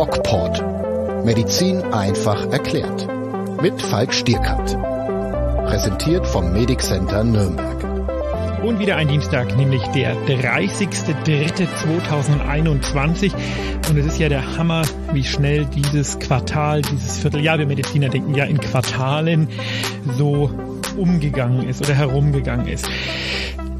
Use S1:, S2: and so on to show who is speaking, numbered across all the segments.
S1: DocPort. Medizin einfach erklärt. Mit Falk Stierkat. Präsentiert vom Medic Center Nürnberg.
S2: Und wieder ein Dienstag, nämlich der 30.03.2021. Und es ist ja der Hammer, wie schnell dieses Quartal, dieses Vierteljahr, wir Mediziner denken ja in Quartalen, so umgegangen ist oder herumgegangen ist.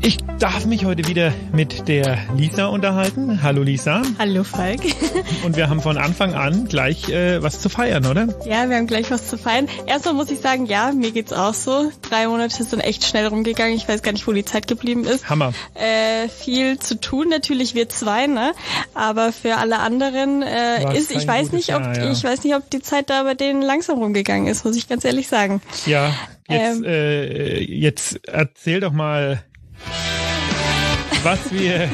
S2: Ich darf mich heute wieder mit der Lisa unterhalten. Hallo Lisa.
S3: Hallo Falk.
S2: Und wir haben von Anfang an gleich äh, was zu feiern, oder?
S3: Ja, wir haben gleich was zu feiern. Erstmal muss ich sagen, ja, mir geht's auch so. Drei Monate sind echt schnell rumgegangen. Ich weiß gar nicht, wo die Zeit geblieben ist.
S2: Hammer.
S3: Äh, viel zu tun, natürlich wir zwei, ne? Aber für alle anderen äh, ist, ich weiß nicht, ob Jahr, ja. ich weiß nicht, ob die Zeit da bei denen langsam rumgegangen ist, muss ich ganz ehrlich sagen.
S2: Ja, jetzt, ähm, äh, jetzt erzähl doch mal was wir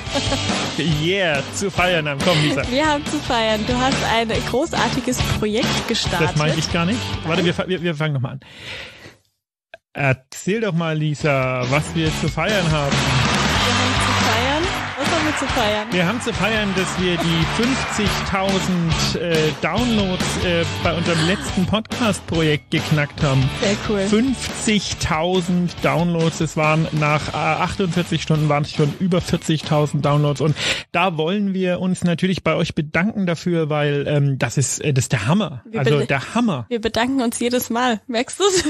S2: yeah zu feiern haben. Komm, Lisa.
S3: Wir haben zu feiern. Du hast ein großartiges Projekt gestartet.
S2: Das meinte ich gar nicht. Warte, wir, wir, wir fangen nochmal an. Erzähl doch mal, Lisa, was wir zu feiern haben.
S3: Haben wir zu feiern?
S2: Wir haben zu feiern, dass wir die 50.000 äh, Downloads äh, bei unserem letzten Podcast-Projekt geknackt haben.
S3: Sehr cool.
S2: 50.000 Downloads. Es waren nach äh, 48 Stunden waren es schon über 40.000 Downloads. Und da wollen wir uns natürlich bei euch bedanken dafür, weil ähm, das ist äh, das ist der Hammer. Wir also der Hammer.
S3: Wir bedanken uns jedes Mal. Merkst du es?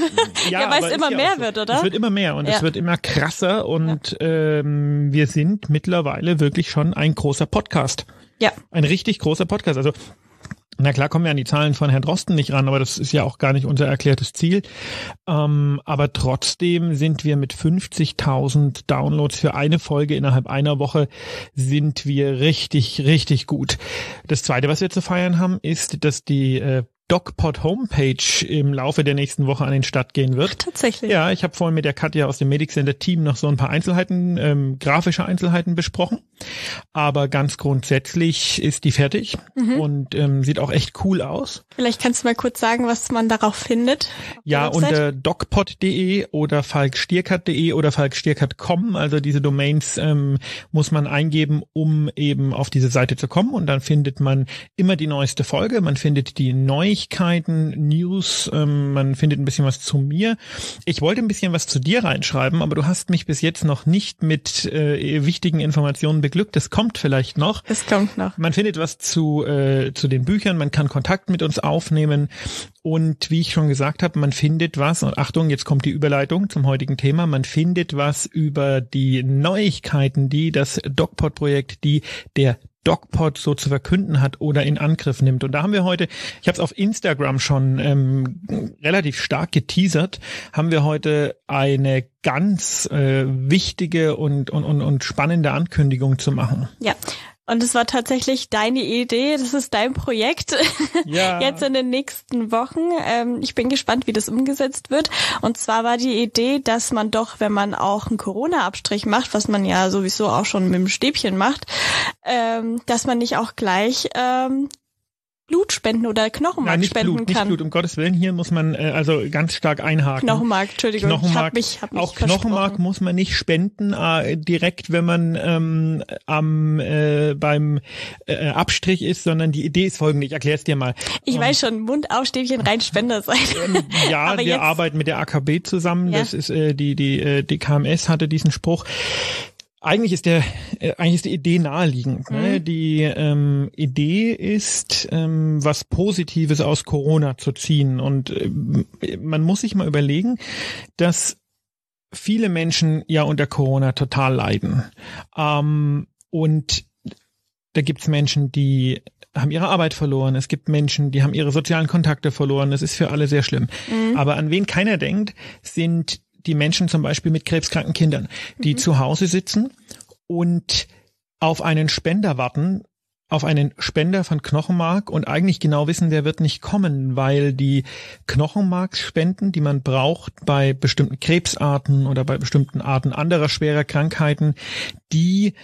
S3: Ja, ja weil es immer mehr so. wird, oder?
S2: Es wird immer mehr und ja. es wird immer krasser und ja. ähm, wir sind mittlerweile mittlerweile wirklich schon ein großer Podcast.
S3: Ja.
S2: Ein richtig großer Podcast. Also na klar kommen wir an die Zahlen von Herrn Drosten nicht ran, aber das ist ja auch gar nicht unser erklärtes Ziel. Ähm, aber trotzdem sind wir mit 50.000 Downloads für eine Folge innerhalb einer Woche sind wir richtig, richtig gut. Das zweite, was wir zu feiern haben, ist, dass die äh, DocPod Homepage im Laufe der nächsten Woche an den Start gehen wird. Ach,
S3: tatsächlich.
S2: Ja, ich habe vorhin mit der Katja aus dem Medic Center Team noch so ein paar Einzelheiten, ähm, grafische Einzelheiten besprochen. Aber ganz grundsätzlich ist die fertig mhm. und ähm, sieht auch echt cool aus.
S3: Vielleicht kannst du mal kurz sagen, was man darauf findet.
S2: Ja, unter docpod.de oder falkstierkat.de oder falkstierkat.com. Also diese Domains ähm, muss man eingeben, um eben auf diese Seite zu kommen. Und dann findet man immer die neueste Folge. Man findet die neue Neuigkeiten, News, ähm, man findet ein bisschen was zu mir. Ich wollte ein bisschen was zu dir reinschreiben, aber du hast mich bis jetzt noch nicht mit äh, wichtigen Informationen beglückt. Das kommt vielleicht noch.
S3: Es kommt noch.
S2: Man findet was zu, äh, zu den Büchern, man kann Kontakt mit uns aufnehmen und wie ich schon gesagt habe, man findet was, und Achtung, jetzt kommt die Überleitung zum heutigen Thema, man findet was über die Neuigkeiten, die das DocPod-Projekt, die der DocPod so zu verkünden hat oder in Angriff nimmt. Und da haben wir heute, ich habe es auf Instagram schon ähm, relativ stark geteasert, haben wir heute eine ganz äh, wichtige und, und, und, und spannende Ankündigung zu machen.
S3: Ja, und es war tatsächlich deine Idee, das ist dein Projekt ja. jetzt in den nächsten Wochen. Ähm, ich bin gespannt, wie das umgesetzt wird. Und zwar war die Idee, dass man doch, wenn man auch einen Corona-Abstrich macht, was man ja sowieso auch schon mit dem Stäbchen macht, ähm, dass man nicht auch gleich ähm, Blut spenden oder Knochenmark Nein,
S2: nicht
S3: spenden
S2: Blut,
S3: kann.
S2: Nicht Blut, um Gottes Willen. Hier muss man äh, also ganz stark einhaken.
S3: Knochenmark, Entschuldigung.
S2: Knochenmark, ich hab mich, hab mich auch Knochenmark muss man nicht spenden äh, direkt, wenn man ähm, am äh, beim äh, Abstrich ist, sondern die Idee ist folgende. Ich erkläre es dir mal.
S3: Ich um, weiß schon, Mundaufstäbchen rein Spender sein. Ähm,
S2: ja, Aber wir jetzt, arbeiten mit der AKB zusammen. Ja. Das ist äh, die die äh, die KMS hatte diesen Spruch eigentlich ist der, äh, eigentlich ist die Idee naheliegend. Ne? Mhm. Ne? Die ähm, Idee ist, ähm, was Positives aus Corona zu ziehen. Und äh, man muss sich mal überlegen, dass viele Menschen ja unter Corona total leiden. Ähm, und da gibt's Menschen, die haben ihre Arbeit verloren. Es gibt Menschen, die haben ihre sozialen Kontakte verloren. Das ist für alle sehr schlimm. Mhm. Aber an wen keiner denkt, sind die Menschen zum Beispiel mit krebskranken Kindern, die mhm. zu Hause sitzen und auf einen Spender warten, auf einen Spender von Knochenmark und eigentlich genau wissen, der wird nicht kommen, weil die Knochenmarkspenden, die man braucht bei bestimmten Krebsarten oder bei bestimmten Arten anderer schwerer Krankheiten, die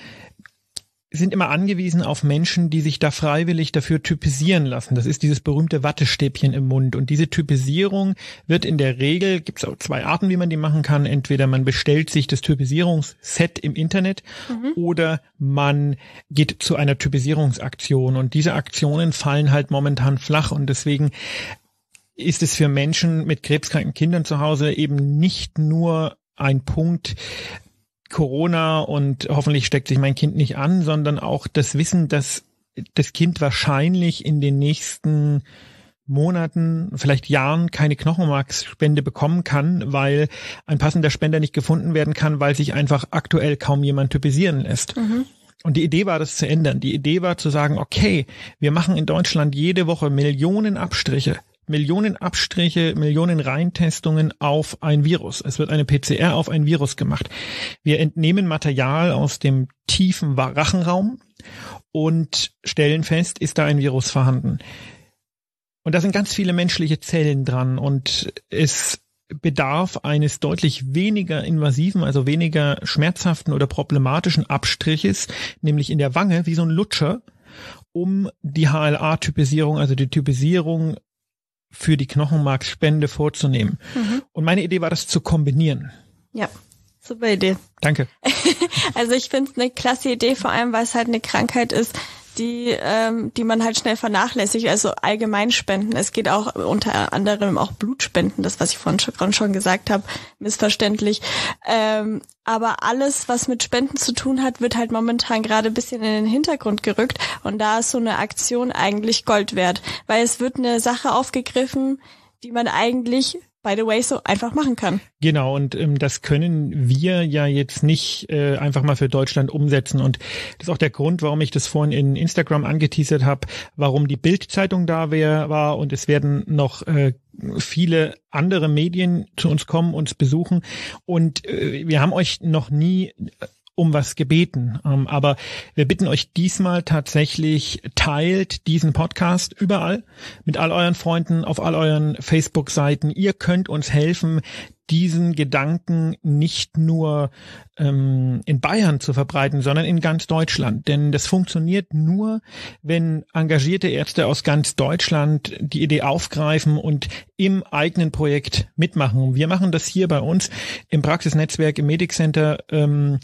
S2: sind immer angewiesen auf Menschen, die sich da freiwillig dafür typisieren lassen. Das ist dieses berühmte Wattestäbchen im Mund. Und diese Typisierung wird in der Regel, gibt es auch zwei Arten, wie man die machen kann. Entweder man bestellt sich das Typisierungsset im Internet mhm. oder man geht zu einer Typisierungsaktion. Und diese Aktionen fallen halt momentan flach. Und deswegen ist es für Menschen mit krebskranken Kindern zu Hause eben nicht nur ein Punkt, Corona und hoffentlich steckt sich mein Kind nicht an, sondern auch das Wissen, dass das Kind wahrscheinlich in den nächsten Monaten, vielleicht Jahren keine Knochenmarksspende bekommen kann, weil ein passender Spender nicht gefunden werden kann, weil sich einfach aktuell kaum jemand typisieren lässt. Mhm. Und die Idee war, das zu ändern. Die Idee war zu sagen, okay, wir machen in Deutschland jede Woche Millionen Abstriche Millionen Abstriche, Millionen Reintestungen auf ein Virus. Es wird eine PCR auf ein Virus gemacht. Wir entnehmen Material aus dem tiefen Rachenraum und stellen fest, ist da ein Virus vorhanden. Und da sind ganz viele menschliche Zellen dran und es bedarf eines deutlich weniger invasiven, also weniger schmerzhaften oder problematischen Abstriches, nämlich in der Wange, wie so ein Lutscher, um die HLA-Typisierung, also die Typisierung für die Knochenmarkspende vorzunehmen. Mhm. Und meine Idee war, das zu kombinieren.
S3: Ja, super Idee.
S2: Danke.
S3: also ich finde es eine klasse Idee, vor allem weil es halt eine Krankheit ist, die, ähm, die man halt schnell vernachlässigt, also allgemein spenden. Es geht auch unter anderem auch Blutspenden, das, was ich vorhin schon, schon gesagt habe, missverständlich. Ähm, aber alles, was mit Spenden zu tun hat, wird halt momentan gerade bisschen in den Hintergrund gerückt. Und da ist so eine Aktion eigentlich Gold wert, weil es wird eine Sache aufgegriffen, die man eigentlich by the way, so einfach machen kann.
S2: Genau, und ähm, das können wir ja jetzt nicht äh, einfach mal für Deutschland umsetzen. Und das ist auch der Grund, warum ich das vorhin in Instagram angeteasert habe, warum die Bild-Zeitung da wär, war und es werden noch äh, viele andere Medien zu uns kommen, uns besuchen. Und äh, wir haben euch noch nie um was gebeten. Ähm, aber wir bitten euch diesmal tatsächlich, teilt diesen Podcast überall mit all euren Freunden auf all euren Facebook-Seiten. Ihr könnt uns helfen, diesen Gedanken nicht nur ähm, in Bayern zu verbreiten, sondern in ganz Deutschland. Denn das funktioniert nur, wenn engagierte Ärzte aus ganz Deutschland die Idee aufgreifen und im eigenen Projekt mitmachen. Wir machen das hier bei uns im Praxisnetzwerk im Medic Center. Ähm,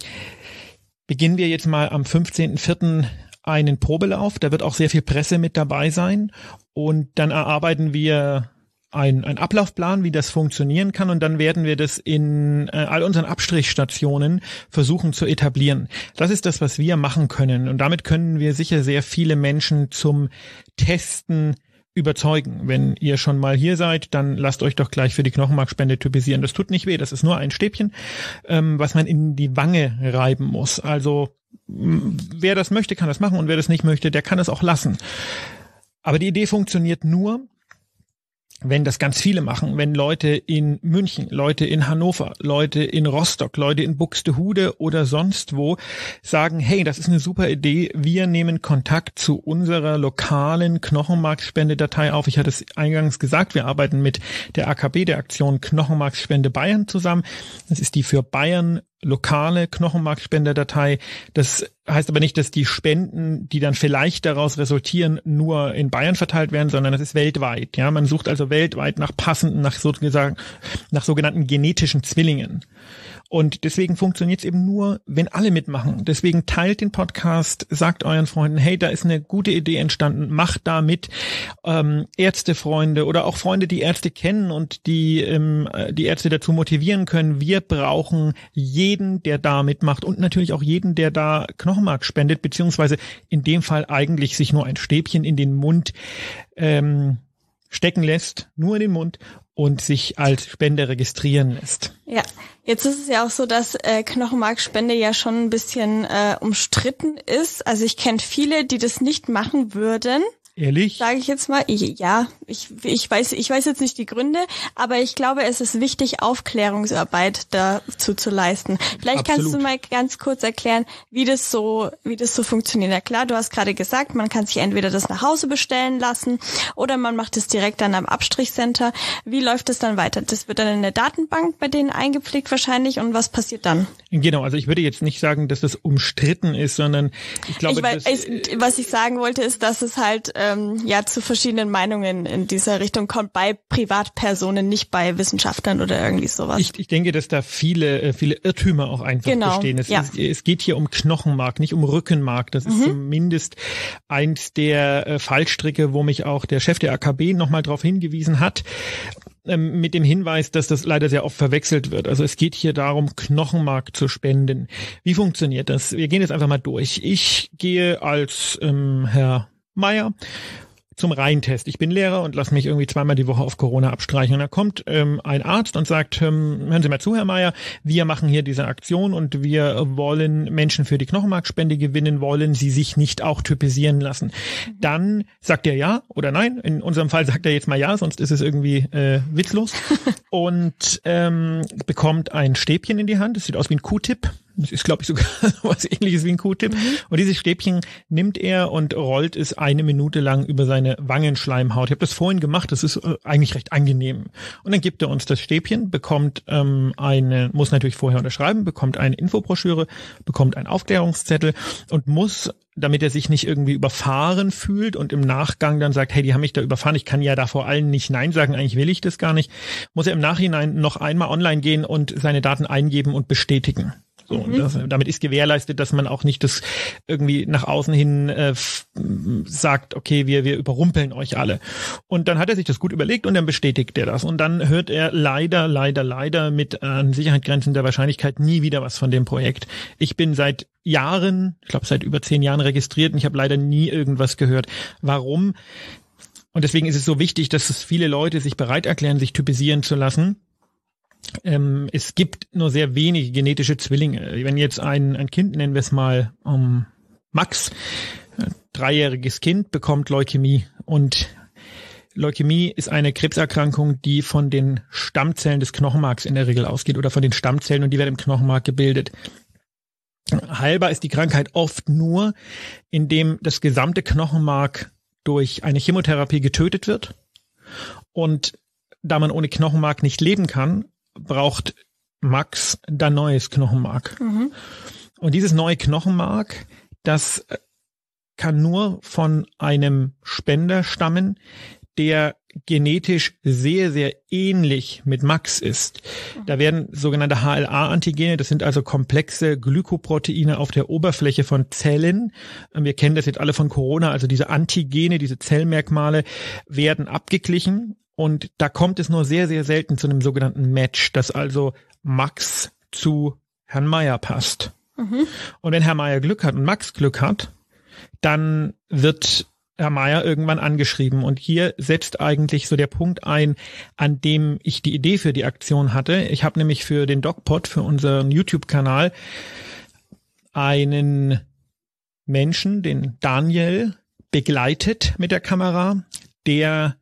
S2: beginnen wir jetzt mal am 15.04. einen Probelauf. Da wird auch sehr viel Presse mit dabei sein. Und dann erarbeiten wir ein, ein Ablaufplan, wie das funktionieren kann und dann werden wir das in äh, all unseren Abstrichstationen versuchen zu etablieren. Das ist das, was wir machen können und damit können wir sicher sehr viele Menschen zum Testen überzeugen. Wenn ihr schon mal hier seid, dann lasst euch doch gleich für die Knochenmarkspende typisieren. Das tut nicht weh, das ist nur ein Stäbchen, ähm, was man in die Wange reiben muss. Also wer das möchte, kann das machen und wer das nicht möchte, der kann es auch lassen. Aber die Idee funktioniert nur, wenn das ganz viele machen, wenn Leute in München, Leute in Hannover, Leute in Rostock, Leute in Buxtehude oder sonst wo sagen, hey, das ist eine super Idee, wir nehmen Kontakt zu unserer lokalen Knochenmarkspende-Datei auf. Ich hatte es eingangs gesagt, wir arbeiten mit der AKB, der Aktion Knochenmarkspende Bayern zusammen. Das ist die für Bayern lokale Knochenmarkspenderdatei. Das heißt aber nicht, dass die Spenden, die dann vielleicht daraus resultieren, nur in Bayern verteilt werden, sondern das ist weltweit. Ja, man sucht also weltweit nach passenden, nach sozusagen, nach sogenannten genetischen Zwillingen. Und deswegen funktioniert es eben nur, wenn alle mitmachen. Deswegen teilt den Podcast, sagt euren Freunden, hey, da ist eine gute Idee entstanden, macht da mit. Ähm, Ärztefreunde oder auch Freunde, die Ärzte kennen und die ähm, die Ärzte dazu motivieren können. Wir brauchen jeden, der da mitmacht und natürlich auch jeden, der da Knochenmark spendet, beziehungsweise in dem Fall eigentlich sich nur ein Stäbchen in den Mund ähm, stecken lässt, nur in den Mund und sich als Spender registrieren lässt.
S3: Ja, jetzt ist es ja auch so, dass äh, Knochenmarkspende ja schon ein bisschen äh, umstritten ist. Also ich kenne viele, die das nicht machen würden.
S2: Ehrlich?
S3: Sage ich jetzt mal. Ich, ja, ich, ich weiß, ich weiß jetzt nicht die Gründe, aber ich glaube, es ist wichtig, Aufklärungsarbeit dazu zu leisten. Vielleicht Absolut. kannst du mal ganz kurz erklären, wie das so, wie das so funktioniert. Ja klar, du hast gerade gesagt, man kann sich entweder das nach Hause bestellen lassen oder man macht es direkt dann am Abstrichcenter. Wie läuft es dann weiter? Das wird dann in der Datenbank bei denen eingepflegt wahrscheinlich und was passiert dann?
S2: Genau, also ich würde jetzt nicht sagen, dass das umstritten ist, sondern ich glaube,
S3: ich weiß,
S2: das,
S3: was ich sagen wollte, ist, dass es halt äh, ähm, ja zu verschiedenen Meinungen in dieser Richtung kommt bei Privatpersonen, nicht bei Wissenschaftlern oder irgendwie sowas.
S2: Ich, ich denke, dass da viele, äh, viele Irrtümer auch einfach genau, bestehen. Es, ja. ist, es geht hier um Knochenmark, nicht um Rückenmark. Das ist mhm. zumindest eins der äh, Fallstricke, wo mich auch der Chef der AKB nochmal darauf hingewiesen hat ähm, mit dem Hinweis, dass das leider sehr oft verwechselt wird. Also es geht hier darum, Knochenmark zu spenden. Wie funktioniert das? Wir gehen jetzt einfach mal durch. Ich gehe als ähm, Herr Meier zum Reintest. Ich bin Lehrer und lasse mich irgendwie zweimal die Woche auf Corona abstreichen. Und da kommt ähm, ein Arzt und sagt, ähm, hören Sie mal zu, Herr Meier, wir machen hier diese Aktion und wir wollen Menschen für die Knochenmarkspende gewinnen, wollen Sie sich nicht auch typisieren lassen. Dann sagt er ja oder nein. In unserem Fall sagt er jetzt mal ja, sonst ist es irgendwie äh, witzlos. und ähm, bekommt ein Stäbchen in die Hand. Das sieht aus wie ein Q-Tip das ist, glaube ich, sogar was ähnliches wie ein Q-Tip. Mhm. Und dieses Stäbchen nimmt er und rollt es eine Minute lang über seine Wangenschleimhaut. Ich habe das vorhin gemacht, das ist äh, eigentlich recht angenehm. Und dann gibt er uns das Stäbchen, bekommt ähm, eine, muss natürlich vorher unterschreiben, bekommt eine Infobroschüre, bekommt einen Aufklärungszettel und muss damit er sich nicht irgendwie überfahren fühlt und im Nachgang dann sagt, hey, die haben mich da überfahren, ich kann ja da vor allen nicht Nein sagen, eigentlich will ich das gar nicht, muss er im Nachhinein noch einmal online gehen und seine Daten eingeben und bestätigen. So, mhm. das, damit ist gewährleistet, dass man auch nicht das irgendwie nach außen hin äh, sagt, okay, wir, wir überrumpeln euch alle. Und dann hat er sich das gut überlegt und dann bestätigt er das. Und dann hört er leider, leider, leider mit an Sicherheitsgrenzen der Wahrscheinlichkeit nie wieder was von dem Projekt. Ich bin seit Jahren, ich glaube seit über zehn Jahren registriert und ich habe leider nie irgendwas gehört. Warum? Und deswegen ist es so wichtig, dass es viele Leute sich bereit erklären, sich typisieren zu lassen ähm, es gibt nur sehr wenige genetische Zwillinge. Wenn jetzt ein, ein Kind, nennen wir es mal um, Max, dreijähriges Kind, bekommt Leukämie und Leukämie ist eine Krebserkrankung, die von den Stammzellen des Knochenmarks in der Regel ausgeht oder von den Stammzellen und die werden im Knochenmark gebildet. Heilbar ist die Krankheit oft nur, indem das gesamte Knochenmark durch eine Chemotherapie getötet wird. Und da man ohne Knochenmark nicht leben kann, braucht Max dann neues Knochenmark. Mhm. Und dieses neue Knochenmark, das kann nur von einem Spender stammen, der genetisch sehr, sehr ähnlich mit Max ist. Da werden sogenannte HLA-Antigene, das sind also komplexe Glykoproteine auf der Oberfläche von Zellen. Wir kennen das jetzt alle von Corona, also diese Antigene, diese Zellmerkmale werden abgeglichen und da kommt es nur sehr, sehr selten zu einem sogenannten Match, dass also Max zu Herrn Meier passt. Mhm. Und wenn Herr Meier Glück hat und Max Glück hat, dann wird Herr Meier irgendwann angeschrieben. Und hier setzt eigentlich so der Punkt ein, an dem ich die Idee für die Aktion hatte. Ich habe nämlich für den DocPod, für unseren YouTube-Kanal, einen Menschen, den Daniel, begleitet mit der Kamera, der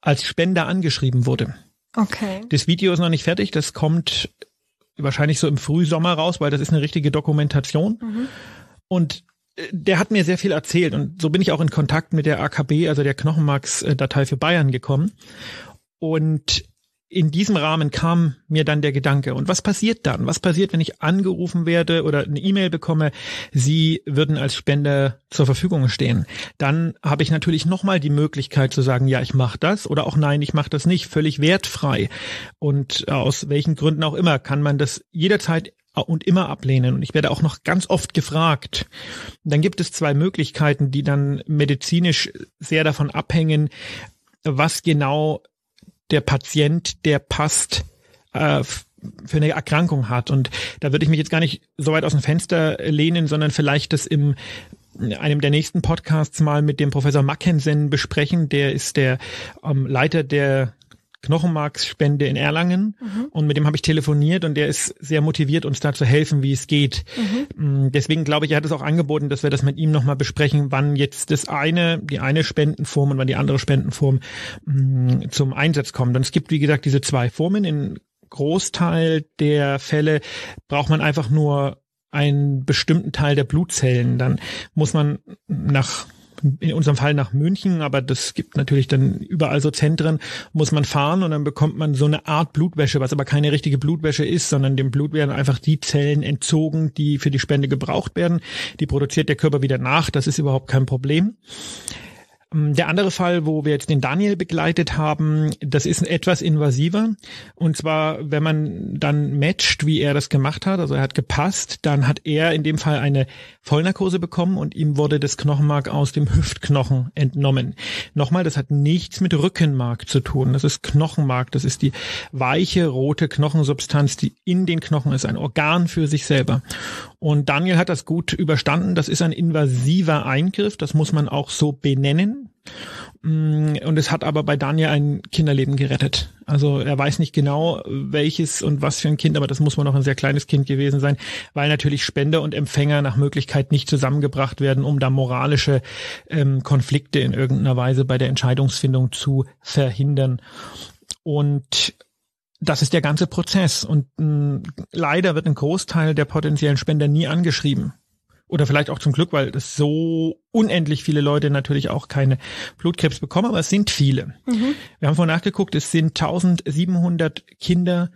S2: als Spender angeschrieben wurde.
S3: Okay.
S2: Das Video ist noch nicht fertig, das kommt wahrscheinlich so im Frühsommer raus, weil das ist eine richtige Dokumentation. Mhm. Und äh, der hat mir sehr viel erzählt und so bin ich auch in Kontakt mit der AKB, also der Knochenmarksdatei für Bayern gekommen. Und in diesem Rahmen kam mir dann der Gedanke, und was passiert dann? Was passiert, wenn ich angerufen werde oder eine E-Mail bekomme, Sie würden als Spender zur Verfügung stehen? Dann habe ich natürlich nochmal die Möglichkeit zu sagen, ja, ich mache das oder auch nein, ich mache das nicht, völlig wertfrei. Und aus welchen Gründen auch immer kann man das jederzeit und immer ablehnen. Und ich werde auch noch ganz oft gefragt. Dann gibt es zwei Möglichkeiten, die dann medizinisch sehr davon abhängen, was genau der Patient, der passt, äh, für eine Erkrankung hat. Und da würde ich mich jetzt gar nicht so weit aus dem Fenster lehnen, sondern vielleicht das im einem der nächsten Podcasts mal mit dem Professor Mackensen besprechen. Der ist der ähm, Leiter der Knochenmarksspende in Erlangen mhm. und mit dem habe ich telefoniert und der ist sehr motiviert, uns da zu helfen, wie es geht. Mhm. Mm, deswegen glaube ich, er hat es auch angeboten, dass wir das mit ihm nochmal besprechen, wann jetzt das eine, die eine Spendenform und wann die andere Spendenform mh, mm, zum Einsatz kommt. Und es gibt, wie gesagt, diese zwei Formen. In Großteil der Fälle braucht man einfach nur einen bestimmten Teil der Blutzellen. Dann muss man nach in unserem Fall nach München, aber das gibt natürlich dann überall so Zentren, muss man fahren und dann bekommt man so eine Art Blutwäsche, was aber keine richtige Blutwäsche ist, sondern dem Blut werden einfach die Zellen entzogen, die für die Spende gebraucht werden. Die produziert der Körper wieder nach, das ist überhaupt kein Problem. Ähm, der andere Fall, wo wir jetzt den Daniel begleitet haben, das ist etwas invasiver. Und zwar, wenn man dann matcht, wie er das gemacht hat, also er hat gepasst, dann hat er in dem Fall eine Vollnarkose bekommen und ihm wurde das Knochenmark aus dem Hüftknochen entnommen. Nochmal, das hat nichts mit Rückenmark zu tun. Das ist Knochenmark. Das ist die weiche, rote Knochensubstanz, die in den Knochen ist, ein Organ für sich selber. Und Daniel hat das gut überstanden. Das ist ein invasiver Eingriff. Das muss man auch so benennen. Mm, und es hat aber bei Daniel ein Kinderleben gerettet. Also er weiß nicht genau, welches und was für ein Kind, aber das muss wohl noch ein sehr kleines Kind gewesen sein, weil natürlich Spender und Empfänger nach Möglichkeit nicht zusammengebracht werden, um da moralische ähm, Konflikte in irgendeiner Weise bei der Entscheidungsfindung zu verhindern. Und das ist der ganze Prozess. Und mh, mm, leider wird ein Großteil der potenziellen Spender nie angeschrieben. Oder vielleicht auch zum Glück, weil es so unendlich viele Leute natürlich auch keine Blutkrebs bekommen, aber es sind viele. Mhm. Wir haben vorhin nachgeguckt, es sind 1700 Kinder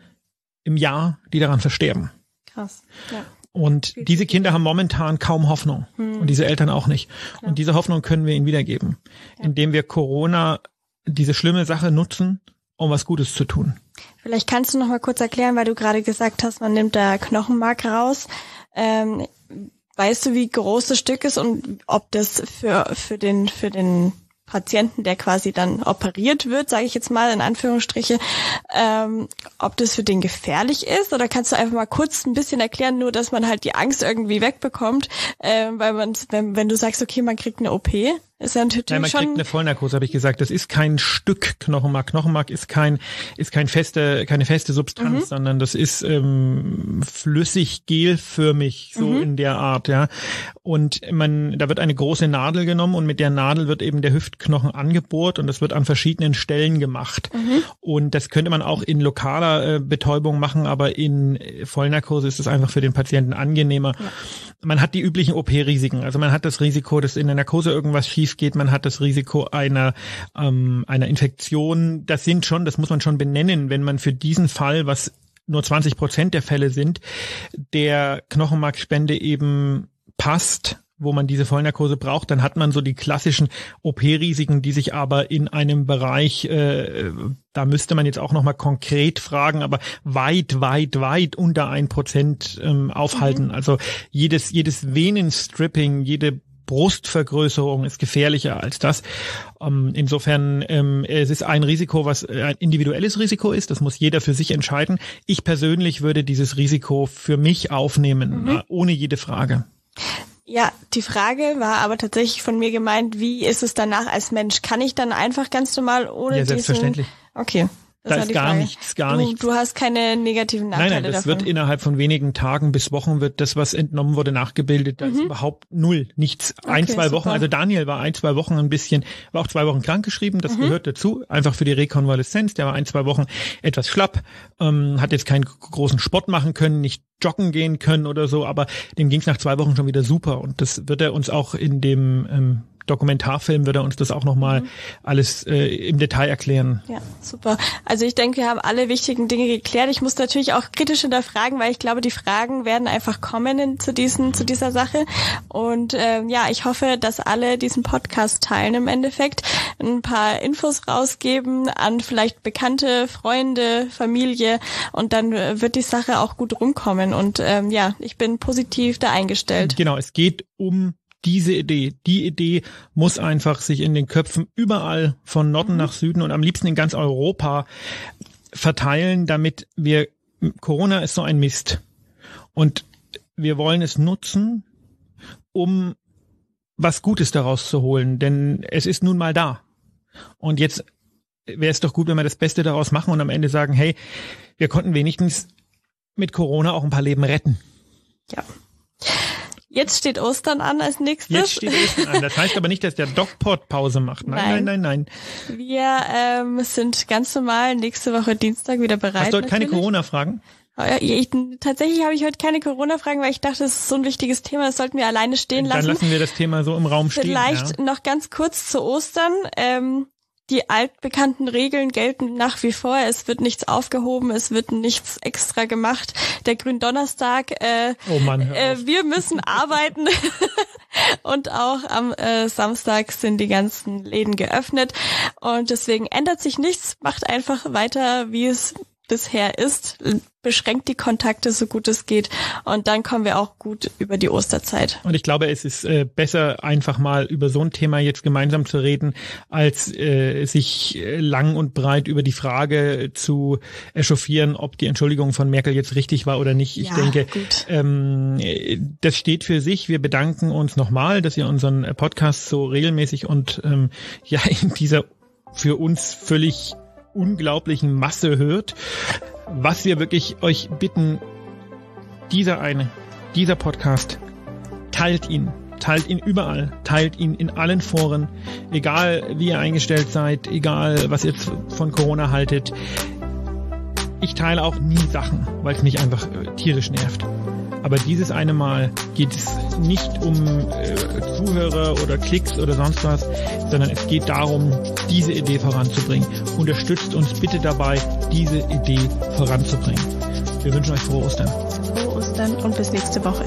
S2: im Jahr, die daran versterben.
S3: Krass. Ja.
S2: Und diese Kinder haben momentan kaum Hoffnung. Mhm. Und diese Eltern auch nicht. Ja. Und diese Hoffnung können wir ihnen wiedergeben, ja. indem wir Corona, diese schlimme Sache nutzen, um was Gutes zu tun.
S3: Vielleicht kannst du noch mal kurz erklären, weil du gerade gesagt hast, man nimmt da Knochenmark raus. Ähm, weißt du, wie groß das Stück ist und ob das für, für den, für den Patienten, der quasi dann operiert wird, sage ich jetzt mal in Anführungsstriche, ähm, ob das für den gefährlich ist oder kannst du einfach mal kurz ein bisschen erklären, nur dass man halt die Angst irgendwie wegbekommt, äh, weil man, wenn, wenn du sagst, okay, man kriegt eine OP, ist ja natürlich
S2: Nein, man
S3: schon
S2: kriegt eine Vollnarkose, habe ich gesagt. Das ist kein Stück Knochenmark. Knochenmark ist kein ist kein feste keine feste Substanz, mhm. sondern das ist ähm, flüssig gelförmig so mhm. in der Art, ja. Und man da wird eine große Nadel genommen und mit der Nadel wird eben der Hüftknochen angebohrt und das wird an verschiedenen Stellen gemacht. Mhm. Und das könnte man auch in lokaler äh, Betäubung machen, aber in Vollnarkose ist es einfach für den Patienten angenehmer. Ja. Man hat die üblichen OP-Risiken. Also man hat das Risiko, dass in der Narkose irgendwas schief geht, man hat das Risiko einer, ähm, einer Infektion. Das sind schon, das muss man schon benennen, wenn man für diesen Fall, was nur 20 Prozent der Fälle sind, der Knochenmarkspende eben passt, wo man diese Vollnarkose braucht, dann hat man so die klassischen OP-Risiken, die sich aber in einem Bereich, äh, da müsste man jetzt auch nochmal konkret fragen, aber weit, weit, weit unter ein Prozent ähm, aufhalten. Mhm. Also jedes, jedes Venenstripping, jede Brustvergrößerung ist gefährlicher als das. Ähm, insofern, ähm, es ist ein Risiko, was äh, ein individuelles Risiko ist. Das muss jeder für sich entscheiden. Ich persönlich würde dieses Risiko für mich aufnehmen, mhm. Äh, ohne jede Frage.
S3: Ja, die Frage war aber tatsächlich von mir gemeint, wie ist es danach als Mensch? Kann ich dann einfach ganz normal ohne ja,
S2: selbstverständlich.
S3: Diesen Okay.
S2: Das da ist gar Frage. nichts, gar
S3: du,
S2: nichts.
S3: Du hast keine negativen Nachteile
S2: Nein, nein, das
S3: davon.
S2: wird innerhalb von wenigen Tagen bis Wochen wird das, was entnommen wurde, nachgebildet. Da mhm. ist überhaupt null, nichts. Okay, ein, zwei super. Wochen, also Daniel war ein, zwei Wochen ein bisschen, war auch zwei Wochen krankgeschrieben, das mhm. gehört dazu, einfach für die Rekonvaleszenz. Der war ein, zwei Wochen etwas schlapp, ähm, hat jetzt keinen großen Sport machen können, nicht joggen gehen können oder so, aber dem ging es nach zwei Wochen schon wieder super. Und das wird er uns auch in dem ähm, Dokumentarfilm wird er uns das auch nochmal mhm. alles äh, im Detail erklären.
S3: Ja, super. Also ich denke, wir haben alle wichtigen Dinge geklärt. Ich muss natürlich auch kritisch hinterfragen, weil ich glaube, die Fragen werden einfach kommen in, zu, diesen, zu dieser Sache. Und ähm, ja, ich hoffe, dass alle diesen Podcast teilen im Endeffekt, ein paar Infos rausgeben an vielleicht bekannte Freunde, Familie und dann wird die Sache auch gut rumkommen. Und ähm, ja, ich bin positiv da eingestellt.
S2: Genau, es geht um diese Idee, die Idee muss einfach sich in den Köpfen überall von Norden nach Süden und am liebsten in ganz Europa verteilen, damit wir, Corona ist so ein Mist. Und wir wollen es nutzen, um was Gutes daraus zu holen, denn es ist nun mal da. Und jetzt wäre es doch gut, wenn wir das Beste daraus machen und am Ende sagen, hey, wir konnten wenigstens mit Corona auch ein paar Leben retten.
S3: Ja. Jetzt steht Ostern an als nächstes.
S2: Jetzt steht Ostern an. Das heißt aber nicht, dass der DocPod Pause macht. Nein, nein, nein,
S3: nein. Wir ähm, sind ganz normal nächste Woche Dienstag wieder bereit.
S2: Hast du heute keine Corona-Fragen?
S3: Ich, tatsächlich habe ich heute keine Corona-Fragen, weil ich dachte, das ist so ein wichtiges Thema, das sollten wir alleine stehen lassen.
S2: Dann lassen wir das Thema so im Raum
S3: stehen. Vielleicht ja. noch ganz kurz zu Ostern. Ähm, die altbekannten Regeln gelten nach wie vor. Es wird nichts aufgehoben, es wird nichts extra gemacht. Der Gründonnerstag, äh,
S2: oh Mann,
S3: äh, wir müssen arbeiten. Und auch am äh, Samstag sind die ganzen Läden geöffnet. Und deswegen ändert sich nichts. Macht einfach weiter, wie es bisher ist, beschränkt die Kontakte so gut es geht und dann kommen wir auch gut über die Osterzeit.
S2: Und ich glaube, es ist äh, besser, einfach mal über so ein Thema jetzt gemeinsam zu reden, als äh, sich lang und breit über die Frage zu echauffieren, ob die Entschuldigung von Merkel jetzt richtig war oder nicht. Ich ja, denke, ähm, das steht für sich. Wir bedanken uns nochmal, dass ihr unseren Podcast so regelmäßig und ähm, ja in dieser für uns völlig unglaublichen Masse hört. Was wir wirklich euch bitten, dieser eine, dieser Podcast, teilt ihn. Teilt ihn überall, teilt ihn in allen Foren, egal wie ihr eingestellt seid, egal was ihr von Corona haltet. Ich teile auch nie Sachen, weil es mich einfach äh, tierisch nervt. Aber dieses eine Mal geht es nicht um äh, Zuhörer oder Klicks oder sonst was, sondern es geht darum, diese Idee voranzubringen. Unterstützt uns bitte dabei, diese Idee voranzubringen. Wir wünschen euch frohe Ostern.
S3: Frohe Ostern und bis nächste Woche.